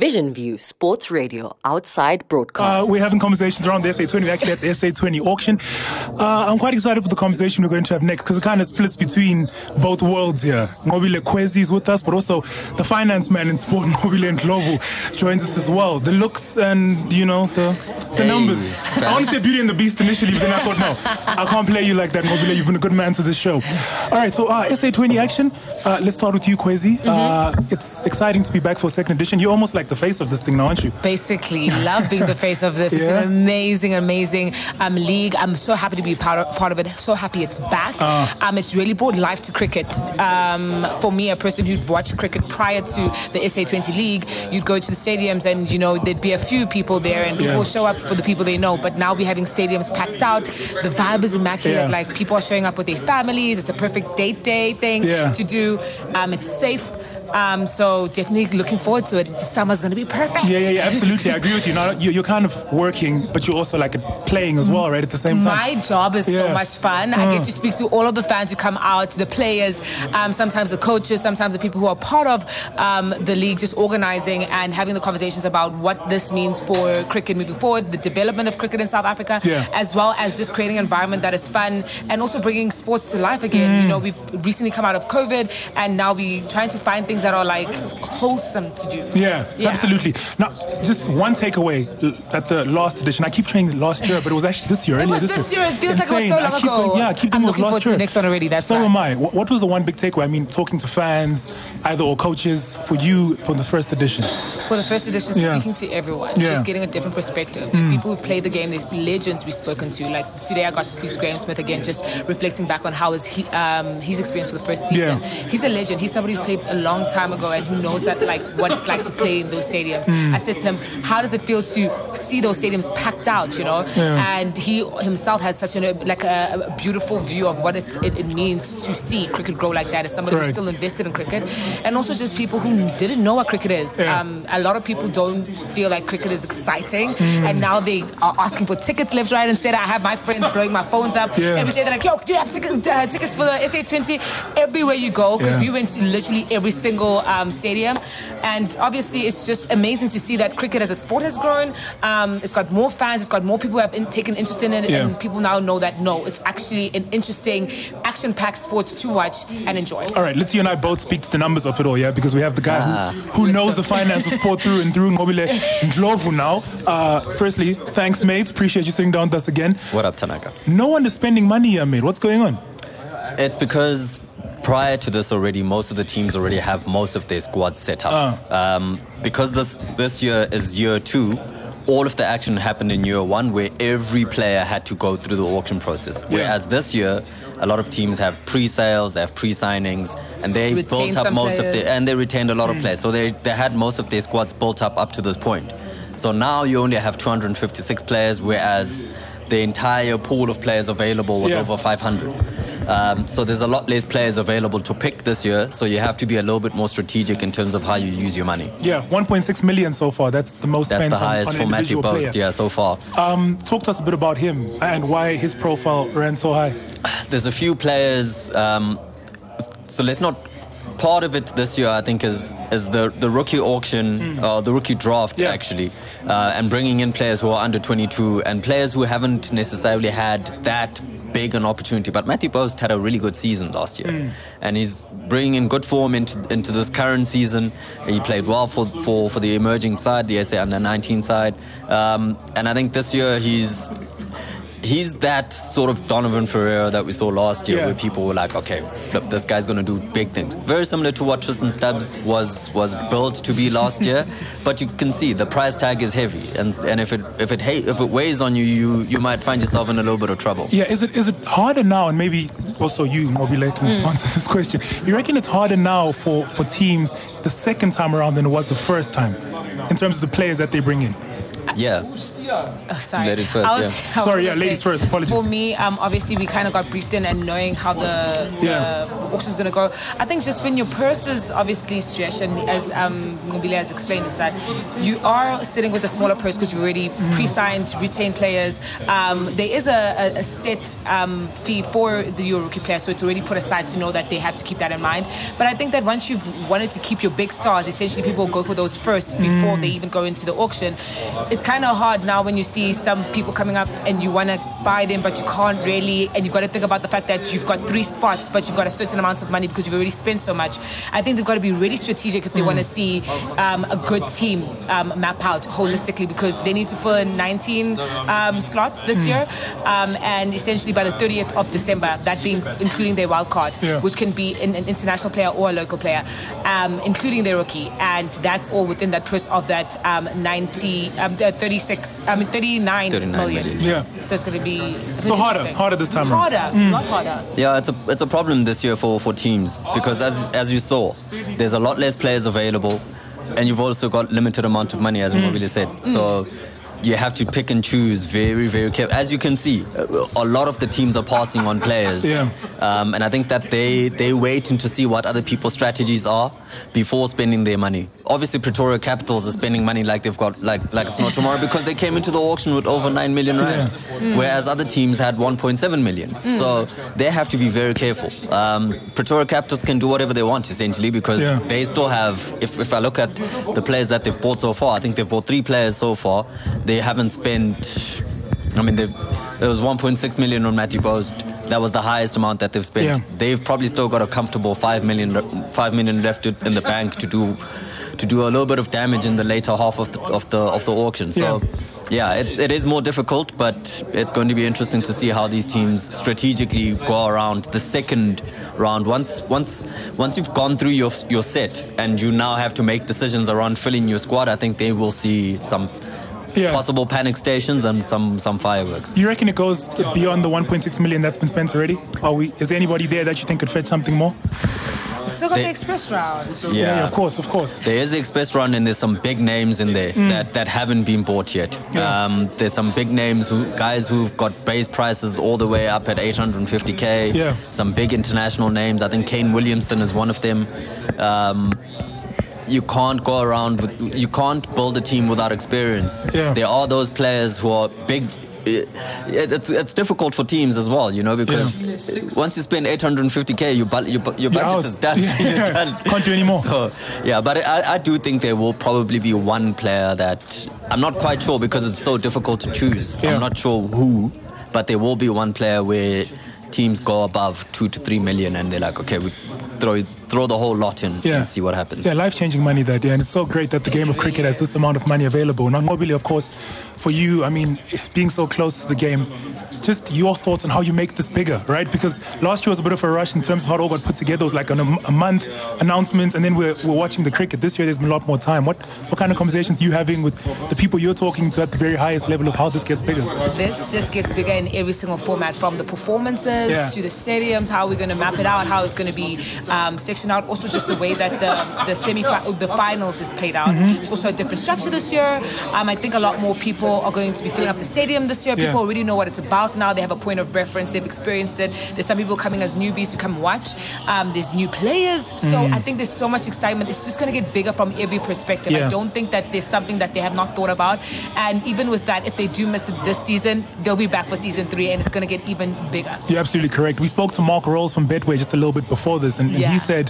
Vision View Sports Radio outside broadcast. Uh, we're having conversations around the SA20, we're actually at the SA20 auction. Uh, I'm quite excited for the conversation we're going to have next because it kind of splits between both worlds here. Nqobile Khwezi is with us, but also the finance man in sport, Nqobile Ndlovu, joins us as well. The looks and, you know, the, the Hey, numbers. fam. I wanted to say Beauty and the Beast initially, but then I thought, no, I can't play you like that, Nqobile. You've been a good man to this show. All right, so uh, SA20 action. Uh, let's start with you, Khwezi. Uh, it's exciting to be back for a second edition. You're almost like the face of this thing now, aren't you? Basically, love being the face of this. It's an amazing, amazing um, league. I'm so happy to be part of, part of it. So happy it's back. Uh. Um, it's really brought life to cricket. Um, for me, a person who'd watched cricket prior to the SA20 league, you'd go to the stadiums and you know there'd be a few people there, and people Yeah. show up for the people they know. But now we're having stadiums packed out. The vibe is immaculate. Yeah. Like people are showing up with their families. It's a perfect date day thing Yeah. to do. Um, it's safe. Um, so definitely looking forward to it. The summer's going to be perfect. Yeah, yeah, yeah, absolutely. I agree with you. Now you're, you're kind of working, but you're also like playing as well, right? At the same time. My job is Yeah. so much fun. I get to speak to all of the fans who come out, the players, um, sometimes the coaches, sometimes the people who are part of um, the league, just organizing and having the conversations about what this means for cricket moving forward, the development of cricket in South Africa, Yeah. as well as just creating an environment that is fun and also bringing sports to life again. Mm. You know, we've recently come out of COVID and now we're trying to find things that are like wholesome to do. Yeah, Yeah. absolutely. Now, just one takeaway at the last edition. I keep saying last year, but it was actually this year. It earlier was this year. It feels like it was so long I keep ago. yeah, I keep I'm thinking looking last forward to the next one already. That's so am I. What, what was the one big takeaway? I mean, talking to fans, either or coaches for you from the first edition. For the first edition, Yeah. speaking to everyone, Yeah. just getting a different perspective. There's Mm. people who've played the game, there's legends we've spoken to. Like today, I got to speak to Graeme Smith again, just reflecting back on how he, um, his experience for the first season. Yeah. He's a legend. He's somebody who's played a long time ago and who knows that like what it's like to play in those stadiums. Mm. I said to him, "How does it feel to see those stadiums packed out?" You know, Yeah. and he himself has such a like a, a beautiful view of what it's, it, it means to see cricket grow like that. As somebody Correct. who's still invested in cricket, and also just people who didn't know what cricket is. Yeah. Um, a lot of people don't feel like cricket is exciting, Mm. and now they are asking for tickets left, right, and center. I have my friends blowing my phones up Yeah. every day. They're like, "Yo, do you have tickets, uh, tickets for the SA20?" Everywhere you go, because we went to literally every single um, stadium, and obviously it's just amazing to see that cricket as a sport has grown. Um, it's got more fans. It's got more people who have in, taken interest in it, Yeah. and people now know that no, it's actually an interesting, action-packed sport to watch and enjoy. All right, let's you and I both speak to the numbers of it all, yeah? Because we have the guy who, who knows the finance of sport through and through, Nqobile Ndlovu now. Uh, firstly, thanks, mate. Appreciate you sitting down with us again. What up, Tanaka? No one is spending money here, mate. What's going on? It's because prior to this already, most of the teams already have most of their squads set up. Um, because this this year is year two, all of the action happened in year one, where every player had to go through the auction process. Whereas this year, a lot of teams have pre-sales, they have pre-signings, and they Retain built up some most of players. their and they retained a lot of players. So they they had most of their squads built up up to this point. So now you only have 256 players, whereas the entire pool of players available was Yeah. over 500. Um, so there's a lot less players available to pick this year. So you have to be a little bit more strategic in terms of how you use your money. Yeah, 1.6 million so far. That's the most That's spent the on- highest on, an for Matthew Boast, player. yeah, so far. Um, talk to us a bit about him and why his profile ran so high. There's a few players. Um, so let's not. Part of it this year, I think, is is the the rookie auction, uh, the rookie draft, actually, uh, and bringing in players who are under 22 and players who haven't necessarily had that big an opportunity. But Matthew Boast had a really good season last year, Mm. and he's bringing in good form into into this current season. He played well for for for the emerging side, the SA under 19 side, um, and I think this year he's he's that sort of Donovan Ferreira that we saw last year, Yeah. where people were like, okay, flip, this guy's going to do big things. Very similar to what Tristan Stubbs was was built to be last year, but you can see the price tag is heavy, and, and if it if it ha- if it weighs on you, you you might find yourself in a little bit of trouble. Yeah, is it is it harder now, and maybe also you, Nqobile, can Mm. answer this question. You reckon it's harder now for, for teams the second time around than it was the first time, in terms of the players that they bring in? Yeah. Oh, sorry. Ladies first, was- yeah. Sorry, yeah, ladies first, apologies. For me, um, obviously, we kind of got briefed in and knowing how the, Yeah. the auction's going to go. I think just when your purse is obviously stretched, and as um, Nqobile has explained, is that you are sitting with a smaller purse because you already Mm. pre-signed, retained players. Um, there is a, a, a set um, fee for the Euro rookie player, so it's already put aside to know that they have to keep that in mind. But I think that once you've wanted to keep your big stars, essentially people go for those first before Mm. they even go into the auction. It's kind of hard now when you see some people coming up and you want to buy them, but you can't really, and you've got to think about the fact that you've got three spots, but you've got a certain amount of money because you've already spent so much. I think they've got to be really strategic if they want to see um, a good team um, map out holistically because they need to fill in 19 um, slots this year, um, and essentially by the 30th of December, that being including their wild card, Yeah. which can be an, an international player or a local player, um, including their rookie, and that's all within that purse of that um, 90, um, uh, 36, I mean 39 39 million. million. Yeah. So it's going to be So harder, interesting. harder this time around. Harder, a lot harder. Yeah, it's a it's a problem this year for, for teams because as as you saw, there's a lot less players available, and you've also got limited amount of money, as Mm. Nqobile said. So you have to pick and choose very very carefully. As you can see, a lot of the teams are passing on players, Yeah. um, and I think that they they waiting to see what other people's strategies are before spending their money. Obviously, Pretoria Capitals are spending money like they've got like like it's not tomorrow because they came into the auction with over nine million rand, whereas other teams had 1.7 million. So they have to be very careful. Um, Pretoria Capitals can do whatever they want essentially because Yeah. they still have. If if I look at the players that they've bought so far, I think they've bought three players so far. They haven't spent. I mean, there was 1.6 million on Matthew Boast. That was the highest amount that they've spent. Yeah. They've probably still got a comfortable five million, five million left in the bank to do, to do a little bit of damage in the later half of the of the of the auction. So, yeah, it, it is more difficult, but it's going to be interesting to see how these teams strategically go around the second round. Once once once you've gone through your your set and you now have to make decisions around filling your squad, I think they will see some. Yeah. Possible panic stations and some some fireworks. You reckon it goes beyond the 1.6 million that's been spent already? Are we? Is there anybody there that you think could fetch something more? We still got They- the express round. yeah, of course, of course. There is the express run, and there's some big names in there that, that haven't been bought yet. Yeah. Um, there's some big names, who, guys who've got base prices all the way up at 850k. Yeah. Some big international names. I think Kane Williamson is one of them. Um, you can't go around with, you can't build a team without experience. Yeah. There are those players who are big. It- It's, it's difficult for teams as well, you know, because once you spend 850k, you, bu- you, bu- your You're budget out. is done. Yeah. Done. Can't do anymore. So, yeah, but I, I do think there will probably be one player that I'm not quite sure because it's so difficult to choose. Yeah. I'm not sure who, but there will be one player where teams go above two to three million and they're like, okay, we throw throw the whole lot in Yeah. and see what happens. Yeah, life changing money that, yeah. And it's so great that the game of cricket has this amount of money available. Now, Nqobile, of course, for you, I mean, being so close to the game, just your thoughts on how you make this bigger, right? Because last year was a bit of a rush in terms of how it all got put together. It was like on a, a month announcements, and then we're, we're watching the cricket. This year, there's been a lot more time. What what kind of conversations are you having with the people you're talking to at the very highest level of how this gets bigger? This just gets bigger in every single format, from the performances Yeah. to the stadiums, how we're going to map it out, how it's going to be um, sectioned out. Also, just the way that the the semi the finals is played out. Mm-hmm. It's also a different structure this year. Um, I think a lot more people are going to be filling up the stadium this year. Yeah. People already know what it's about now. They have a point of reference. They've experienced it. There's some people coming as newbies to come watch. Um, there's new players. So Mm-hmm. I think there's so much excitement. It's just going to get bigger from every perspective. Yeah. I don't think that there's something that they have not thought about. And even with that, if they do miss it this season, they'll be back for season three, and it's going to get even bigger. You're absolutely correct. We spoke to Mark Rolls from Betway just a little bit before this, and, and Yeah. he said,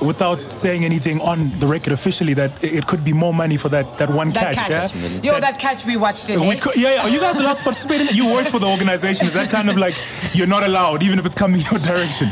without saying anything on the record officially, that it could be more money for that, that one That catch. catch, yeah? yo, that catch we watched it. We eh? could, yeah, yeah. Are you guys allowed to participate in it? You work for the organization. Is that kind of like you're not allowed, even if it's coming your direction?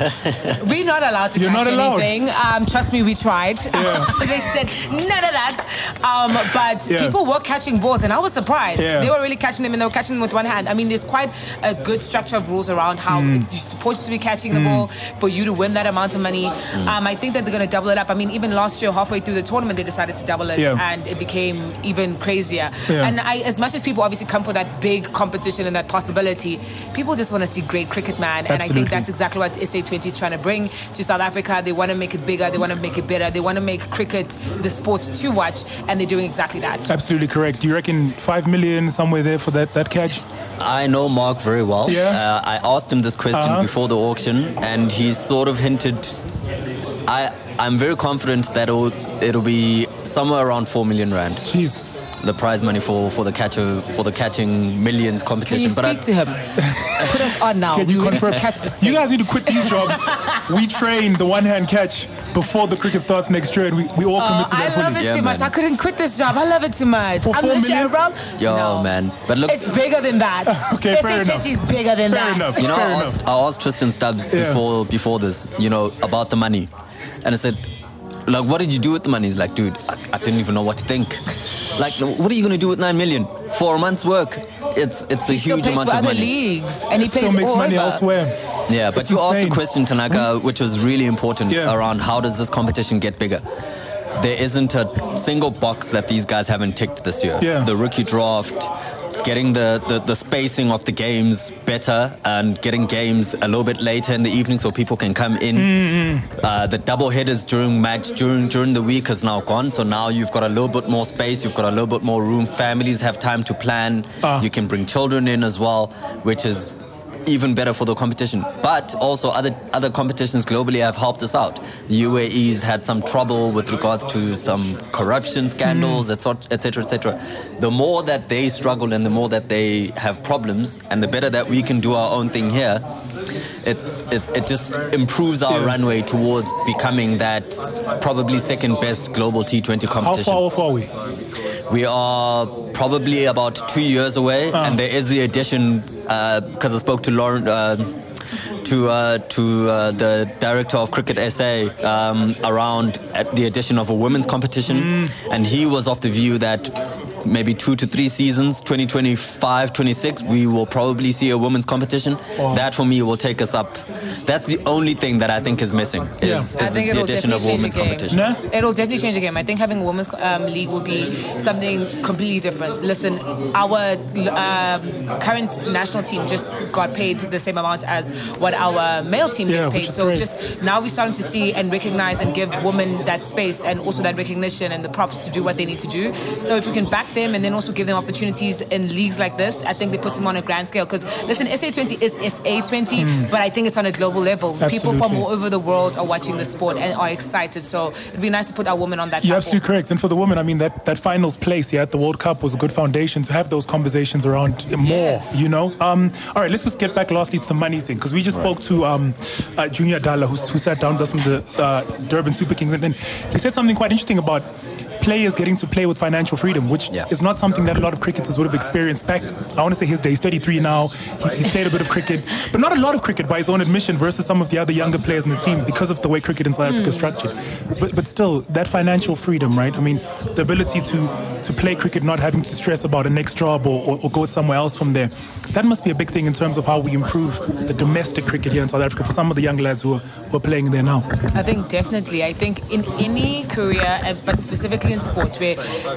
We're not allowed to You're catch not allowed. anything. Um, trust me, we tried. Yeah. they said none of that. Um, but Yeah. people were catching balls, and I was surprised. Yeah. They were really catching them, and they were catching them with one hand. I mean, there's quite a good structure of rules around how Mm. it's, you're supposed to be catching the ball for you to win that amount of money. Um, I think that the going to double it up. I mean, even last year, halfway through the tournament, they decided to double it, Yeah. and it became even crazier. Yeah. And I, as much as people obviously come for that big competition and that possibility, people just want to see great cricket, man. And I think that's exactly what SA20 is trying to bring to South Africa. They want to make it bigger, they want to make it better, they want to make cricket the sport to watch, and they're doing exactly that. Absolutely correct. Do you reckon five million somewhere there for that, that catch? I know Mark very well. Yeah. Uh, I asked him this question Uh-huh. before the auction, and he sort of hinted. I I'm very confident that it'll it'll be somewhere around four million rand. Jeez. The prize money for, for the catcher for the catching millions competition. Can competition. you but I- speak to him? Put us on now. Can you we confirm? to catch this You guys need to quit these jobs. we train the one hand catch before the cricket starts next year, and we, we all commit to Oh, I love fully. it Yeah, too much. I couldn't quit this job. I love it too much. For I'm four the million? Cheryl. Yo, No. man. But look, It's bigger than that. Okay, fair SA20 is enough. bigger than Fair that. enough. You know, Fair I enough. asked, I asked Tristan Stubbs Yeah. before before this, you know, about the money, and I said, like, what did you do with the money? He's like, dude, I, I didn't even know what to think. Like, what are you gonna do with nine million for a month's work? It's it's a He still huge plays amount for of money. leagues, and he Still plays makes all money over. elsewhere. Yeah, but It's you asked a question, Tanaka, hmm? which was really important Yeah. around how does this competition get bigger? There isn't a single box that these guys haven't ticked this year. Yeah. The rookie draft, getting the, the, the spacing of the games better and getting games a little bit later in the evening so people can come in. Mm-hmm. Uh, the double headers during match during during the week is now gone. So now you've got a little bit more space, you've got a little bit more room. Families have time to plan. Ah. You can bring children in as well, which is even better for the competition. But also other other competitions globally have helped us out. The UAE's had some trouble with regards to some corruption scandals, etc., etc., etc. The more that they struggle and the more that they have problems, and the better that we can do our own thing here, it's it, it just improves our Yeah. runway towards becoming that probably second best global T20 competition. How far off are we? We are probably about two years away, Ah. and there is the addition because I spoke to Lauren. Uh, to uh, to uh, the director of Cricket SA um, around at the addition of a women's competition, Mm. and he was of the view that maybe two to three seasons, 2025, 26, we will probably see a women's competition. Wow. That for me will take us up. That's the only thing that I think is missing is, Yeah. is I think the it'll addition of definitely women's change the game. competition. Nah? It'll definitely change the game. I think having a women's um, league will be something completely different. Listen, our um, current national team just got paid the same amount as what our male team Yeah, gets paid. is So great. just now we're starting to see and recognize and give women that space and also that recognition and the props to do what they need to do. So if we can back them and then also give them opportunities in leagues like this, I think they put them on a grand scale. Because listen, SA20 is SA20, but I think it's on a global level. People from. All over the world are watching the sport and are excited. So it'd be nice to put our women on that You're platform. absolutely correct. And for the women, I mean, that, that finals place yeah, at the World Cup was a good foundation to have those conversations around more, Yes. you know? Um, all right, let's just get back lastly to the money thing, because we just spoke to um, uh, Junior Dala, who, who sat down with us from the uh, Durban Super Kings, and then he said something quite interesting about players getting to play with financial freedom, which Yeah. is not something that a lot of cricketers would have experienced back. I want to say his day. He's 33 now. He's, he's played a bit of cricket, but not a lot of cricket by his own admission versus some of the other younger players in the team because of the way cricket in South Africa is structured. But, but still, that financial freedom, right? I mean, the ability to, to play cricket not having to stress about a next job or, or, or go somewhere else from there. That must be a big thing in terms of how we improve the domestic cricket here in South Africa for some of the young lads who are, who are playing there now. I think definitely. I think in any career, uh, but specifically in sports, where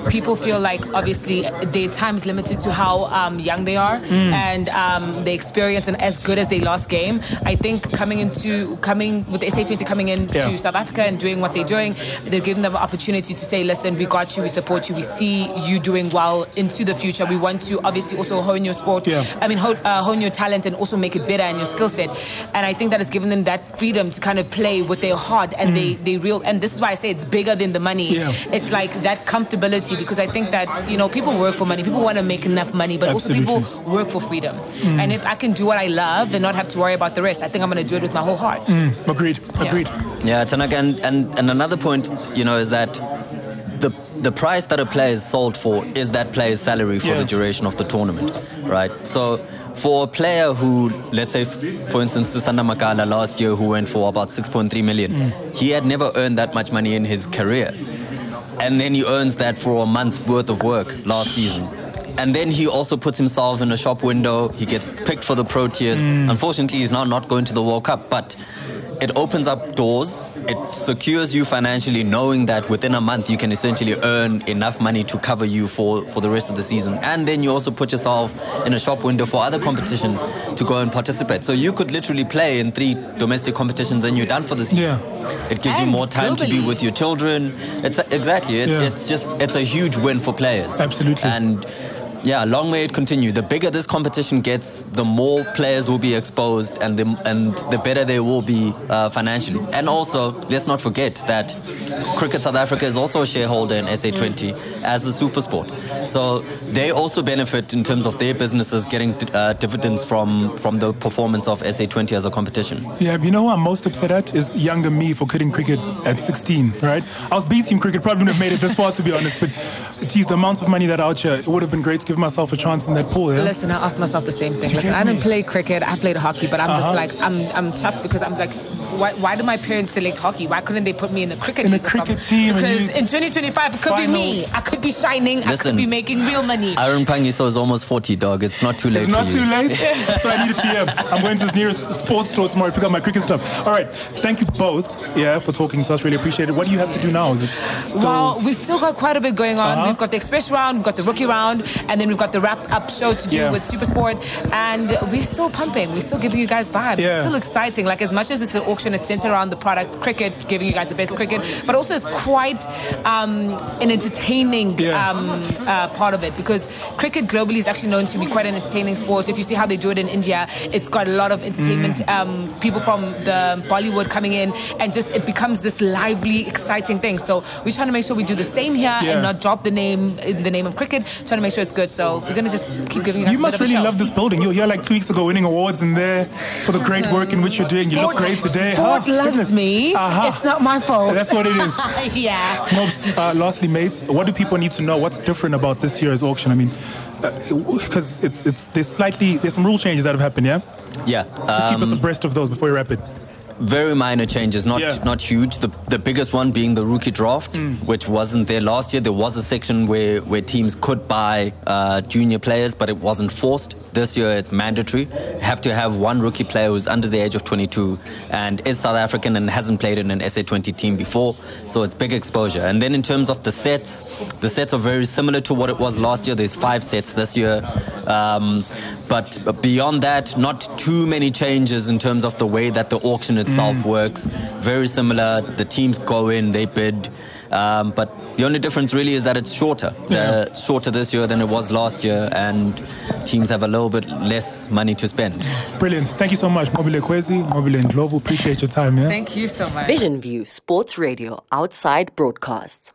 people feel like obviously their time is limited to how um, young they are and um, the experience and as good as they last game. I think coming into coming with the SA20 coming into Yeah. South Africa and doing what they're doing, they're giving them an opportunity to say, "Listen, we got you, we support you, we see you doing well into the future. We want to obviously also hone your sport. Yeah. I mean, hone, uh, hone your talent and also make it better and your skill set. And I think that has given them that freedom to kind of play with their heart and they, they real. And this is why I say it's bigger than the money. Yeah. It's like that comfortability because I think that, you know, people work for money. People want to make enough money, but also people work for freedom. And if I can do what I love and not have to worry about the rest, I think I'm going to do it with my whole heart. Agreed. Agreed. Yeah, Tanaka, and, and, and another point, you know, is that the the price that a player is sold for is that player's salary for Yeah. the duration of the tournament, right? So for a player who, let's say, for instance, Sisanda Magala last year, who went for about 6.3 million, Mm. he had never earned that much money in his career. And then he earns that for a month's worth of work last season. And then he also puts himself in a shop window. He gets picked for the Proteas. Mm. Unfortunately, he's now not going to the World Cup, but it opens up doors. It secures you financially, knowing that within a month you can essentially earn enough money to cover you for, for the rest of the season. And then you also put yourself in a shop window for other competitions to go and participate. So you could literally play in three domestic competitions and you're done for the season. Yeah. It gives And you more time to be with your children. It's exactly. It, Yeah. It's just it's a huge win for players. Absolutely. And yeah, long may it continue. The bigger this competition gets, the more players will be exposed, and the and the better they will be uh, financially. And also, let's not forget that Cricket South Africa is also a shareholder in SA20 as a super sport. So they also benefit in terms of their businesses getting uh, dividends from from the performance of SA20 as a competition. Yeah, you know what I'm most upset at is younger me for quitting cricket at 16, right? I was B team cricket, probably wouldn't have made it this far to be honest, but geez, the amounts of money that out here, it would have been great to give myself a chance in that pool. Yeah? Listen, I asked myself the same thing. Listen, I didn't play cricket. I played hockey, but I'm just Uh-huh. like I'm I'm tough because I'm like. Why, why did my parents select hockey? Why couldn't they put me in the cricket In a league something? cricket team Because you- in 2025 it could be me. I could be shining. I could be making real money. Aaron Phangiso is almost 40, dog. It's not too late It's not for you. too late, so I need a TM. I'm going to the nearest sports store tomorrow to pick up my cricket stuff. All right, thank you both, yeah, for talking to us. Really appreciate it. What do you have to do now? Is it still? Well, we've still got quite a bit going on. Uh-huh. We've got the express round, we've got the rookie round, and then we've got the wrap up show to do Yeah. with Supersport. And we're still pumping. We're still giving you guys vibes. Yeah. It's still exciting. Like as much as it's an auction, it's centered around the product cricket, giving you guys the best cricket, but also it's quite um, an entertaining Yeah. um, uh, part of it because cricket globally is actually known to be quite an entertaining sport. If you see how they do it in India, it's got a lot of entertainment. Mm. Um, people from the Bollywood coming in, and just it becomes this lively, exciting thing. So we're trying to make sure we do the same here Yeah. and not drop the name in the name of cricket. Trying to make sure it's good. So we're gonna just keep giving you You a must bit of a really love this building. You were here like two weeks ago winning awards in there for the great work in which you're doing. You look great today. Sport Huh? loves Goodness. me. Uh-huh. It's not my fault. That's what it is. yeah. Mobs, uh, lastly, mates, what do people need to know? What's different about this year's auction? I mean, because it's it's there's slightly there's some rule changes that have happened. Yeah, Yeah. just keep us um, abreast of those before we wrap it. Very minor changes, not Yeah. not huge. The the biggest one being the rookie draft, Mm. which wasn't there last year. There was a section where where teams could buy uh, junior players, but it wasn't forced. This year, it's mandatory. Have to have one rookie player who's under the age of 22 and is South African and hasn't played in an SA20 team before. So it's big exposure. And then in terms of the sets, the sets are very similar to what it was last year. There's five sets this year, um, but beyond that, not too many changes in terms of the way that the auction itself works. Very similar. The teams go in, they bid. Um, but the only difference really is that it's shorter. Yeah. Uh, shorter this year than it was last year, and teams have a little bit less money to spend. Brilliant. Thank you so much, Nqobile Khwezi, Nqobile and Nqobile. Appreciate your time. Yeah. Thank you so much. Vision View Sports Radio outside broadcasts.